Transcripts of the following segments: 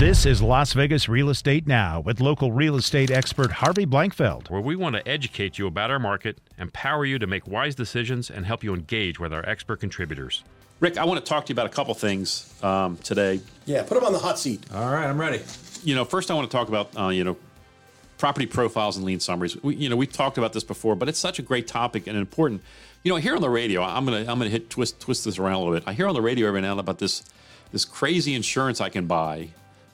This is Las Vegas Real Estate Now with local real estate expert Harvey Blankfeld. where we want to educate you about our market, empower you to make wise decisions, and help you engage with our expert contributors. Rick, I want to talk to you about a couple things um, today. Yeah, put him on the hot seat. All right, I'm ready. You know, first I want to talk about uh, you know property profiles and lien summaries. We, you know, we've talked about this before, but it's such a great topic and important. You know, here on the radio, I'm gonna I'm gonna hit twist twist this around a little bit. I hear on the radio every now and then about this this crazy insurance I can buy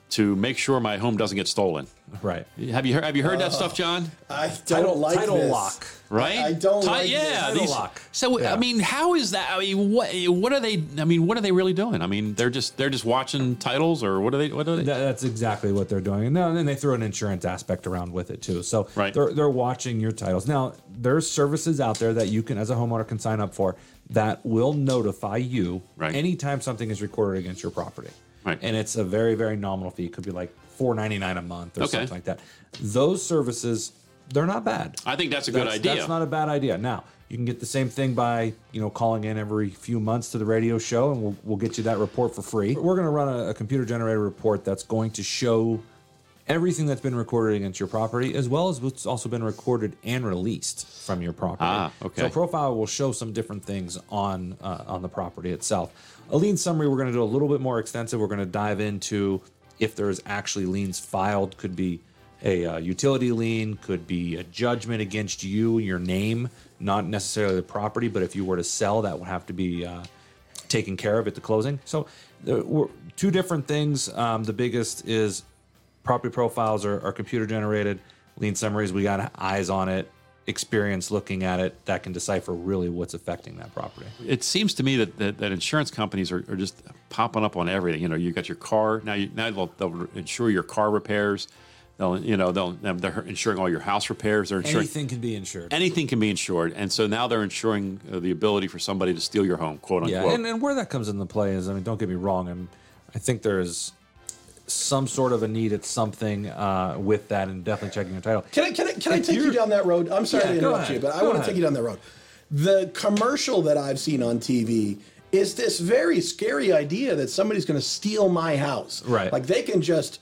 to make sure my home doesn't get stolen. Right. Have you heard, have you heard that uh, stuff, John? I don't Title- like title this. lock. Right? I don't Ti- like yeah, this. Title these- lock. So Yeah. I mean, how is that? I mean, what what are they? I mean, what are they really doing? I mean, they're just they're just watching titles, or what are they? What are they? That, that's exactly what they're doing. And and then they throw an insurance aspect around with it too. So Right. they're they're watching your titles. Now there's services out there that you can as a homeowner can sign up for that will notify you Right. anytime something is recorded against your property. Right. And it's a very, very nominal fee. It could be like four ninety nine a month or Okay. something like that. Those services, they're not bad. I think that's a good idea. That's not a bad idea. Now you can get the same thing by you know calling in every few months to the radio show, and we'll we'll get you that report for free. We're going to run a, a computer generated report that's going to show everything that's been recorded against your property, as well as what's also been recorded and released from your property. Ah, okay. So profile will show some different things on uh, on the property itself. A lien summary we're going to do a little bit more extensive. We're going to dive into if there's actually liens filed. Could be a uh, utility lien, could be a judgment against you, your name, not necessarily the property, but if you were to sell, that would have to be uh, taken care of at the closing. So, there were two different things. Um, the biggest is property profiles are, are computer generated. Lien summaries, we got eyes on it, experience looking at it that can decipher really what's affecting that property. it seems to me that, that, that insurance companies are, are just popping up on everything. You know, you got your car now. You, now they'll, they'll insure your car repairs. They'll you know they'll they're insuring all your house repairs. They're insuring Anything can be insured. anything can be insured, and so now they're insuring uh, the ability for somebody to steal your home, quote unquote. Yeah, and, and where that comes into play is, I mean, don't get me wrong, I'm, I think there's some sort of a need at something uh, with that, and definitely checking your title. Can I can I, can I take you down that road? I'm sorry Yeah, to interrupt ahead. you, but I want to take you down that road. The commercial that I've seen on TV is this very scary idea that somebody's going to steal my house. Right. Like they can just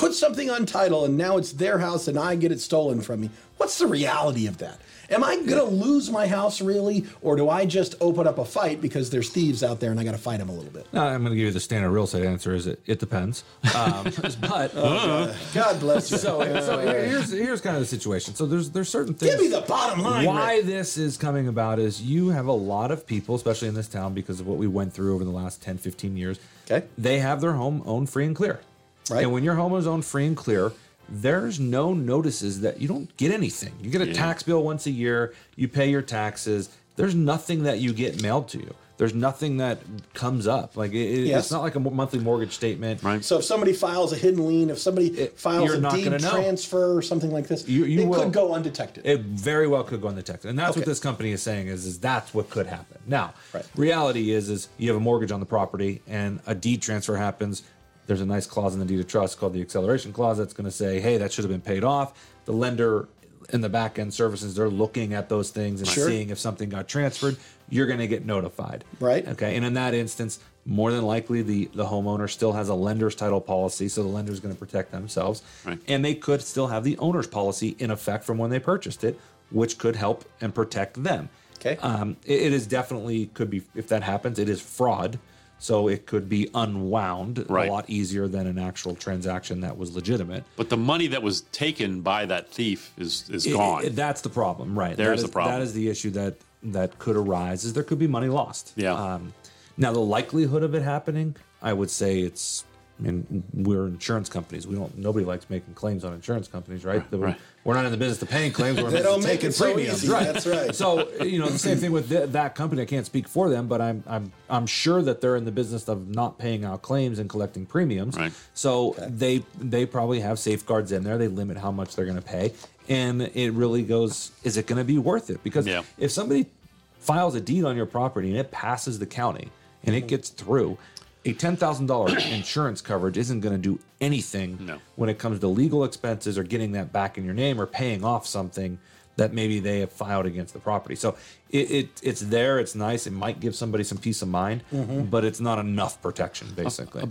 put something on title and now it's their house and I get it stolen from me. What's the reality of that? Am I going to lose my house really, or do I just open up a fight because there's thieves out there and I got to fight them a little bit? No, I'm going to give you the standard real estate answer: is it, it depends. Um, but God bless you. so, so here's here's kind of the situation. So there's there's certain things. Give me the bottom line. Why Rick. this is coming about is you have a lot of people, especially in this town, because of what we went through over the last 10, 15 years. Okay. They have their home owned free and clear. Right. And when your home is owned free and clear, there's no notices that you don't get anything. You get a Yeah. tax bill once a year, you pay your taxes. There's nothing that you get mailed to you. There's nothing that comes up. Like it, it- Yes. it's not like a monthly mortgage statement. Right. So if somebody files a hidden lien, if somebody files a deed transfer or something like this, You- you it will- could go undetected. It very well could go undetected, and that's what this company is saying is, is that's what could happen. Now, Right. reality is, is you have a mortgage on the property, and a deed transfer happens. There's a nice clause in the deed of trust called the acceleration clause that's going to say, hey, that should have been paid off. The lender in the back end services, they're looking at those things and Sure. seeing if something got transferred. You're going to get notified, Right. Okay, and in that instance, more than likely the the homeowner still has a lender's title policy, so the lender's going to protect themselves, Right. and they could still have the owner's policy in effect from when they purchased it, which could help and protect them. Okay. Um, it, it is definitely could be if that happens, it is fraud. So it could be unwound Right. a lot easier than an actual transaction that was legitimate. but the money that was taken by that thief is is It- gone. it- that's the problem, right? There's That the problem. That is the issue that that could arise. Is there could be money lost? Yeah. Um, now the likelihood of it happening, I would say it's. I mean, we're insurance companies. We don't. Nobody likes making claims on insurance companies, right? The- right. We're not in the business of paying claims. We're in They the don't business of make taking it so premiums, easy. right? That's right. So you know the same thing with th- that company. I can't speak for them, but I'm I'm I'm sure that they're in the business of not paying out claims and collecting premiums. Right. So they they probably have safeguards in there. They limit how much they're going to pay, and it really goes. Is it going to be worth it? Because Yeah. if somebody files a deed on your property and it passes the county and it gets through, a ten thousand dollar insurance coverage isn't going to do anything No. when it comes to legal expenses or getting that back in your name or paying off something that maybe they have filed against the property. So it, it it's there, it's nice, it might give somebody some peace of mind, mm-hmm. but it's not enough protection basically. Uh, uh,